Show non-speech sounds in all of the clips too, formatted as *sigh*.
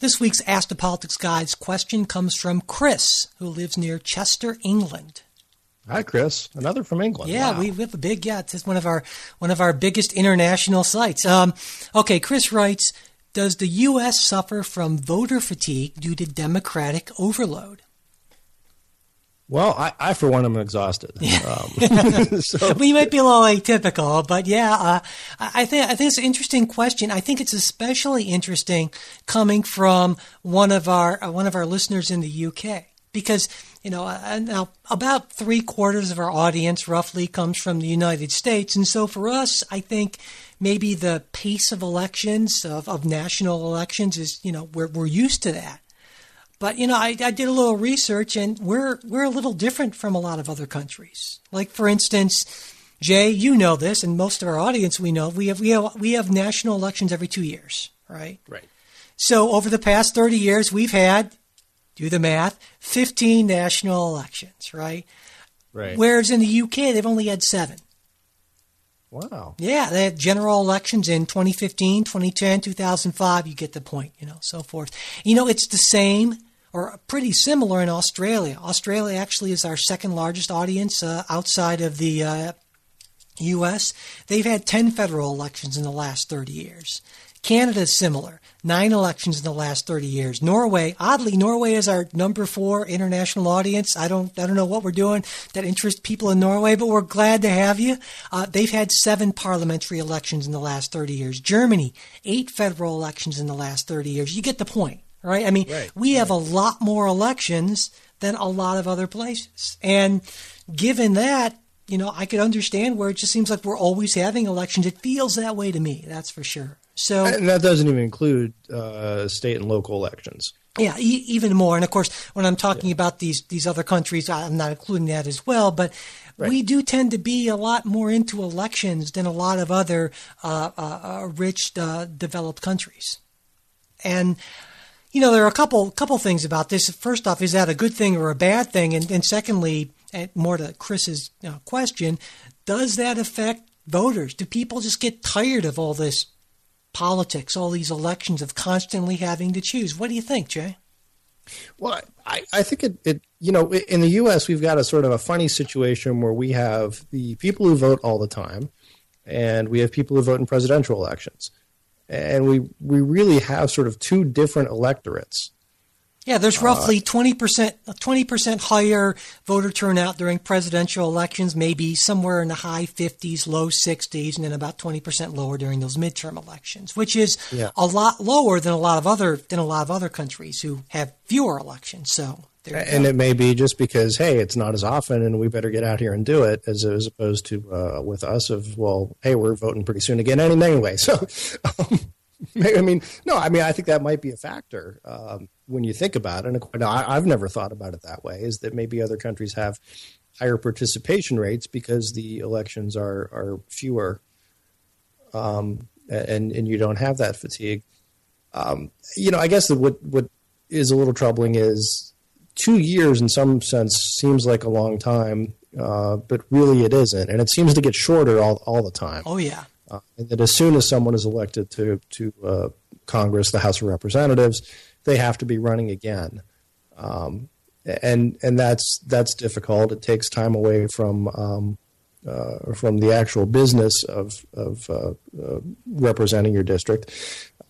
This week's Ask the Politics Guys question comes from Chris, who lives near Chester, England. Hi, Chris. Another from England. Yeah, wow. we, we have a big yeah. It's one of our one of our biggest international sites. Um, okay, Chris writes: Does the U.S. suffer from voter fatigue due to democratic overload? Well, I, I for one am exhausted. Um, *laughs* *laughs* so. We might be a little atypical, but yeah, uh, I think I think it's an interesting question. I think it's especially interesting coming from one of our uh, one of our listeners in the UK because you know uh, now about three quarters of our audience roughly comes from the United States, and so for us, I think maybe the pace of elections of, of national elections is you know we're we're used to that. But you know, I, I, did a little research, and we're we're a little different from a lot of other countries. Like for instance, Jay, you know this, and most of our audience we know we have we have we have national elections every two years, right? Right. So over the past thirty years, we've had, do the math, fifteen national elections, right? Right. Whereas in the UK, they've only had seven. Wow. Yeah, they had general elections in 2015, 2010, 2005. You get the point, you know, so forth. You know, it's the same or pretty similar in Australia. Australia actually is our second largest audience uh, outside of the uh, U.S. They've had 10 federal elections in the last 30 years. Canada is similar. Nine elections in the last 30 years. Norway, oddly, Norway is our number four international audience. I don't, I don't know what we're doing that interests people in Norway, but we're glad to have you. Uh, they've had seven parliamentary elections in the last 30 years. Germany, eight federal elections in the last 30 years. You get the point, right? I mean, right, we right. have a lot more elections than a lot of other places. And given that, you know, I could understand where it just seems like we're always having elections. It feels that way to me, that's for sure. So, and that doesn't even include uh, state and local elections. Yeah, e- even more. And of course, when I'm talking yeah. about these these other countries, I'm not including that as well. But right. we do tend to be a lot more into elections than a lot of other uh, uh, rich, uh, developed countries. And you know, there are a couple couple things about this. First off, is that a good thing or a bad thing? And, and secondly, and more to Chris's you know, question, does that affect voters? Do people just get tired of all this politics, all these elections of constantly having to choose? What do you think, Jay? Well, I, I think it, it, you know, in the U.S., we've got a sort of a funny situation where we have the people who vote all the time, and we have people who vote in presidential elections. And we, we really have sort of two different electorates. Yeah, there's roughly twenty percent twenty percent higher voter turnout during presidential elections, maybe somewhere in the high fifties, low sixties, and then about twenty percent lower during those midterm elections, which is yeah. a lot lower than a lot of other than a lot of other countries who have fewer elections. So and it may be just because hey, it's not as often, and we better get out here and do it, as as opposed to uh, with us of well, hey, we're voting pretty soon again anyway. *laughs* So. Um, *laughs* I mean, no, I mean, I think that might be a factor um, when you think about it. And I, have never thought about it that way. Is that maybe other countries have higher participation rates because the elections are are fewer, um, and and you don't have that fatigue. Um, you know, I guess that what what is a little troubling is two years in some sense seems like a long time, uh, but really it isn't, and it seems to get shorter all all the time. Oh yeah. Uh, and that as soon as someone is elected to to uh, Congress, the House of Representatives, they have to be running again, um, and and that's that's difficult. It takes time away from um, uh, from the actual business of of uh, uh, representing your district.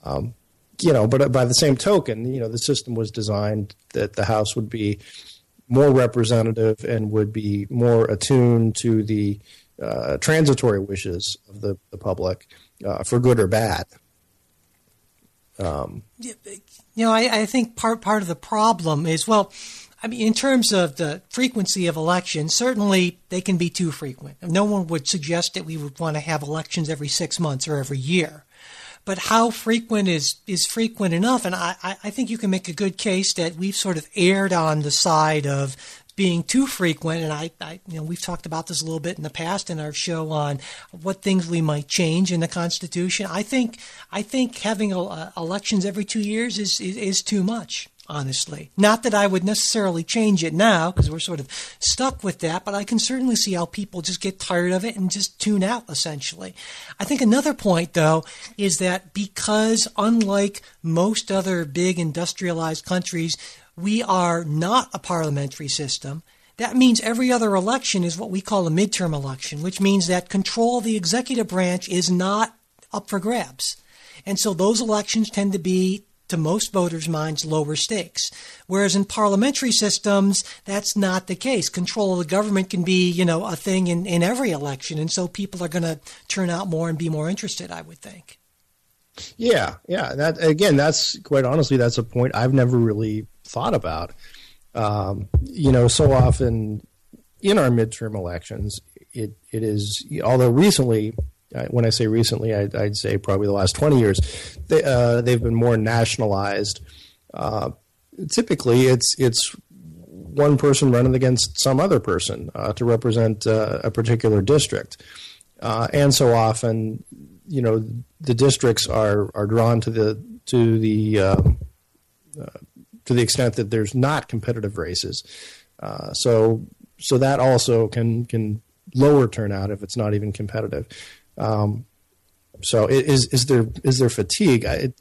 Um, you know, but by the same token, you know, the system was designed that the House would be more representative and would be more attuned to the uh, transitory wishes of the, the public, uh, for good or bad. Um, you know, I, I, think part part of the problem is well, I mean, in terms of the frequency of elections, certainly they can be too frequent. No one would suggest that we would want to have elections every six months or every year. but how frequent is is frequent enough? And I, I think you can make a good case that we've sort of erred on the side of being too frequent, and I, I, you know, we've talked about this a little bit in the past in our show on what things we might change in the Constitution. I think, I think having uh, elections every two years is, is, is too much honestly. Not that I would necessarily change it now because we're sort of stuck with that, but I can certainly see how people just get tired of it and just tune out essentially. I think another point though is that because unlike most other big industrialized countries, we are not a parliamentary system. That means every other election is what we call a midterm election, which means that control of the executive branch is not up for grabs. And so those elections tend to be, to most voters' minds, lower stakes. Whereas in parliamentary systems, that's not the case. Control of the government can be, you know, a thing in, in every election. And so people are going to turn out more and be more interested, I would think. Yeah, yeah. That again, that's quite honestly, that's a point I've never really thought about. Um, you know, so often in our midterm elections, it it is although recently. When I say recently, I'd, I'd say probably the last twenty years, they, uh, they've been more nationalized. Uh, typically, it's it's one person running against some other person uh, to represent uh, a particular district, uh, and so often you know the districts are are drawn to the to the um, uh, to the extent that there's not competitive races. So so that also can can lower turnout if it's not even competitive. Um, so is is there is there fatigue? I, it,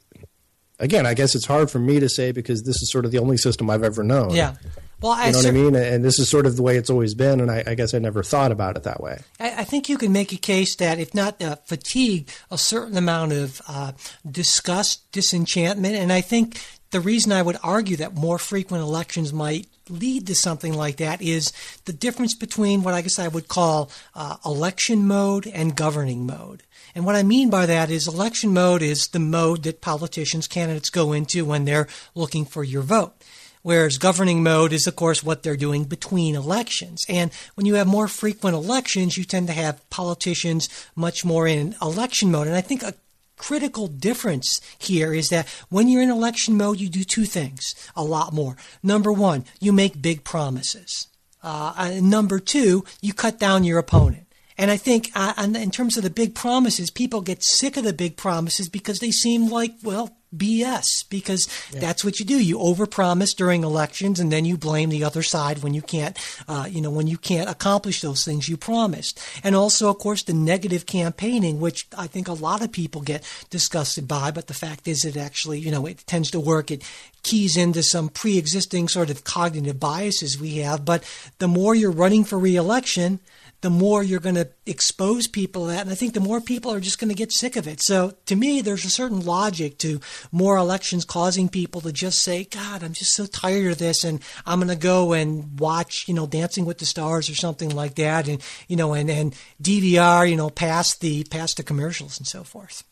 again, I guess it's hard for me to say because this is sort of the only system I've ever known. Yeah. Well, I you know what I mean, and this is sort of the way it's always been, and I, I guess I never thought about it that way. I, I, think you can make a case that, if not uh, fatigue, a certain amount of uh, disgust, disenchantment, and I think the reason I would argue that more frequent elections might lead to something like that is the difference between what I guess I would call uh, election mode and governing mode. And what I mean by that is election mode is the mode that politicians, candidates go into when they're looking for your vote. Whereas governing mode is, of course, what they're doing between elections. And when you have more frequent elections, you tend to have politicians much more in election mode. And I think a critical difference here is that when you're in election mode, you do two things a lot more. Number one, you make big promises. Uh, number two, you cut down your opponent. And I think, uh, in terms of the big promises, people get sick of the big promises because they seem like, well, BS because yeah. that's what you do. You overpromise during elections, and then you blame the other side when you can't, uh, you know, when you can't accomplish those things you promised. And also, of course, the negative campaigning, which I think a lot of people get disgusted by. But the fact is, it actually, you know, it tends to work. It keys into some pre-existing sort of cognitive biases we have. But the more you're running for reelection, the more you're going to expose people to that. And I think the more people are just going to get sick of it. So to me, there's a certain logic to more elections causing people to just say, God, I'm just so tired of this. And I'm going to go and watch, you know, Dancing with the Stars or something like that. And, you know, and, and DVR, you know, past the, past the commercials and so forth.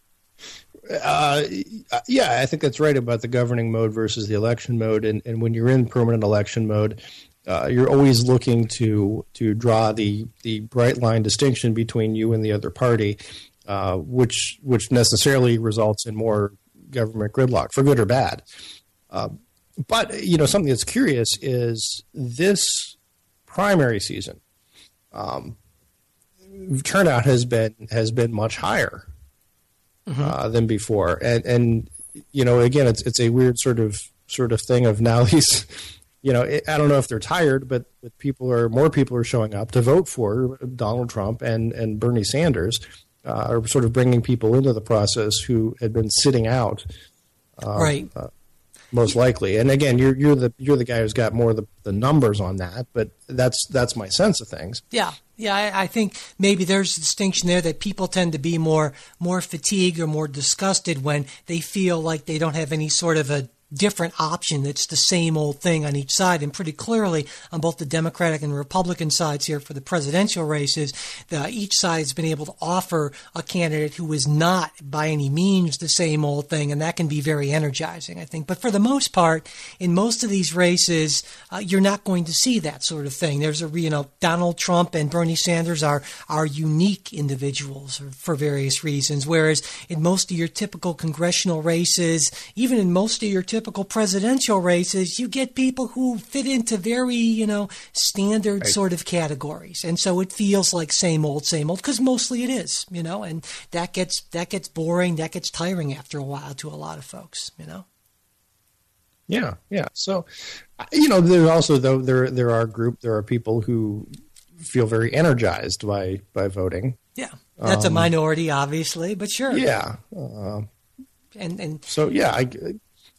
Uh, yeah, I think that's right about the governing mode versus the election mode. And, and when you're in permanent election mode, uh, you're always looking to to draw the the bright line distinction between you and the other party, uh, which which necessarily results in more government gridlock for good or bad. Uh, but you know something that's curious is this primary season um, turnout has been has been much higher mm-hmm. Uh, than before, and and you know again it's it's a weird sort of sort of thing of now *laughs* these you know, I don't know if they're tired, but, but people are more people are showing up to vote for Donald Trump and and Bernie Sanders, uh, are sort of bringing people into the process who had been sitting out, uh, right? Uh, most likely, and again, you're you're the you're the guy who's got more of the, the numbers on that, but that's that's my sense of things. Yeah, yeah, I, I, think maybe there's a distinction there that people tend to be more more fatigued or more disgusted when they feel like they don't have any sort of a different option. It's the same old thing on each side. And pretty clearly, on both the Democratic and Republican sides here for the presidential races, the, each side has been able to offer a candidate who is not by any means the same old thing. And that can be very energizing, I think. But for the most part, in most of these races, uh, you're not going to see that sort of thing. There's a, you know, Donald Trump and Bernie Sanders are, are unique individuals for various reasons. Whereas in most of your typical congressional races, even in most of your typical presidential races, you get people who fit into very, you know, standard right. sort of categories. And so it feels like same old, same old, because mostly it is, you know, and that gets, that gets boring, that gets tiring after a while to a lot of folks, you know? Yeah, yeah. So, you know, there's also though there there are group there are people who feel very energized by by voting. Yeah, that's um, a minority, obviously, but sure. Yeah, uh, and and so yeah, I,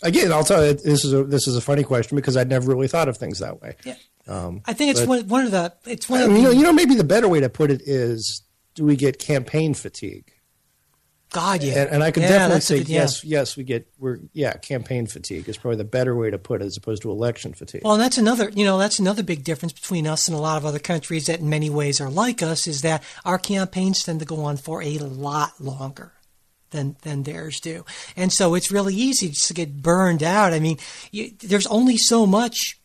again, I'll tell you this is a this is a funny question because I'd never really thought of things that way. Yeah, um, I think it's but, one, one of the it's one of the, you know you know maybe the better way to put it is do we get campaign fatigue? God, yeah. And, and I could yeah, definitely say good, yeah. yes, yes. We get we're yeah. Campaign fatigue is probably the better way to put it, as opposed to election fatigue. Well, and that's another you know that's another big difference between us and a lot of other countries that in many ways are like us is that our campaigns tend to go on for a lot longer than than theirs do, and so it's really easy to get burned out. I mean, you, there's only so much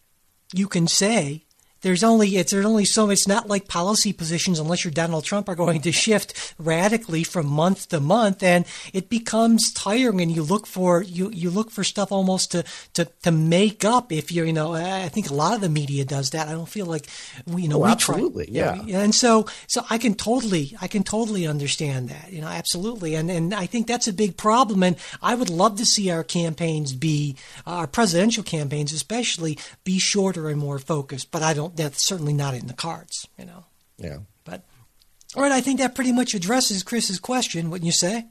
you can say there's only it's there's only so it's not like policy positions unless you're Donald Trump are going to shift radically from month to month and it becomes tiring and you look for you you look for stuff almost to to to make up if you're you know I think a lot of the media does that. I don't feel like we you know oh, we absolutely try, yeah. and so so I can totally I can totally understand that you know absolutely and and I think that's a big problem and I would love to see our campaigns be our presidential campaigns especially be shorter and more focused but I don't that's certainly not in the cards, you know. Yeah. But all right, I think that pretty much addresses Chris's question. Wouldn't you say?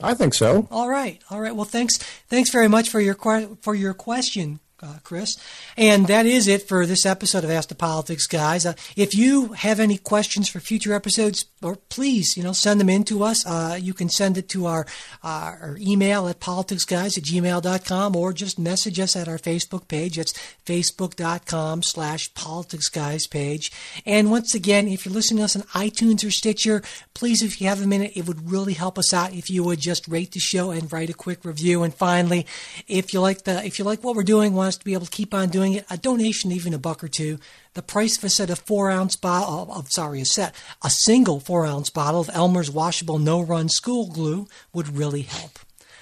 I think so. All right, all right. Well, thanks, thanks very much for your for your question, uh, Chris. And that is it for this episode of Ask the Politics Guys. Uh, if you have any questions for future episodes, or please, you know, send them in to us. Uh, you can send it to our, uh, our email at politicsguys at gmail.com or just message us at our Facebook page. It's facebook.com slash politicsguys page. And once again, if you're listening to us on iTunes or Stitcher, please, if you have a minute, it would really help us out if you would just rate the show and write a quick review. And finally, if you like the, if you like what we're doing, want us to be able to keep on doing it, a donation, even a buck or two, the price of a set of four ounce bottle of, sorry, a set, a single four ounce bottle of Elmer's washable no run school glue would really help.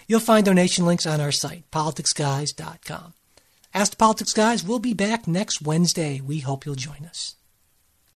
You'll find donation links on our site, politicsguys.com. Ask the Politics Guys, we'll be back next Wednesday. We hope you'll join us.